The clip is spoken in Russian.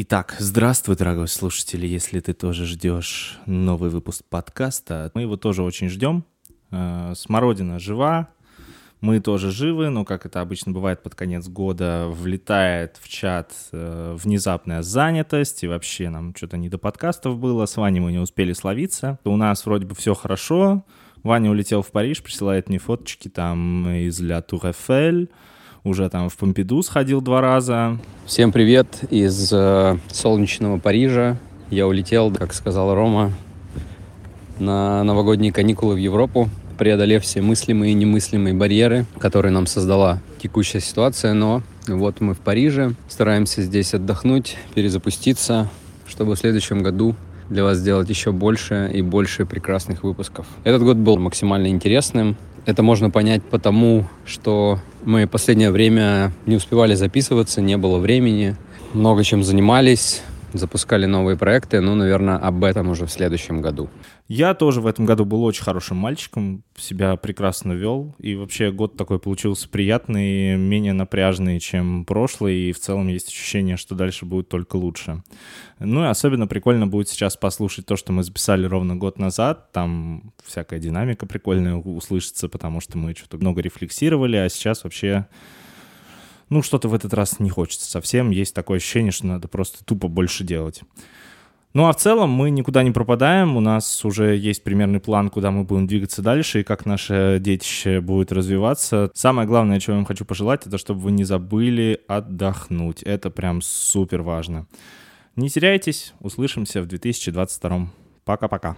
Итак, здравствуй, дорогой слушатель, если ты тоже ждешь новый выпуск подкаста. Мы его тоже очень ждем. Э, Смородина жива, мы тоже живы, но, как это обычно бывает под конец года, влетает в чат э, внезапная занятость, и вообще нам что-то не до подкастов было, с Ваней мы не успели словиться. У нас вроде бы все хорошо, Ваня улетел в Париж, присылает мне фоточки там из Ля Тур Эфель, уже там в Помпиду сходил два раза. Всем привет из э, солнечного Парижа. Я улетел, как сказал Рома, на новогодние каникулы в Европу, преодолев все мыслимые и немыслимые барьеры, которые нам создала текущая ситуация. Но вот мы в Париже, стараемся здесь отдохнуть, перезапуститься, чтобы в следующем году для вас сделать еще больше и больше прекрасных выпусков. Этот год был максимально интересным. Это можно понять потому, что мы последнее время не успевали записываться, не было времени, много чем занимались, запускали новые проекты, ну, наверное, об этом уже в следующем году. Я тоже в этом году был очень хорошим мальчиком, себя прекрасно вел, и вообще год такой получился приятный, менее напряжный, чем прошлый, и в целом есть ощущение, что дальше будет только лучше. Ну и особенно прикольно будет сейчас послушать то, что мы записали ровно год назад, там всякая динамика прикольная услышится, потому что мы что-то много рефлексировали, а сейчас вообще ну, что-то в этот раз не хочется совсем. Есть такое ощущение, что надо просто тупо больше делать. Ну а в целом мы никуда не пропадаем, у нас уже есть примерный план, куда мы будем двигаться дальше и как наше детище будет развиваться. Самое главное, чего я вам хочу пожелать, это чтобы вы не забыли отдохнуть. Это прям супер важно. Не теряйтесь, услышимся в 2022. Пока-пока.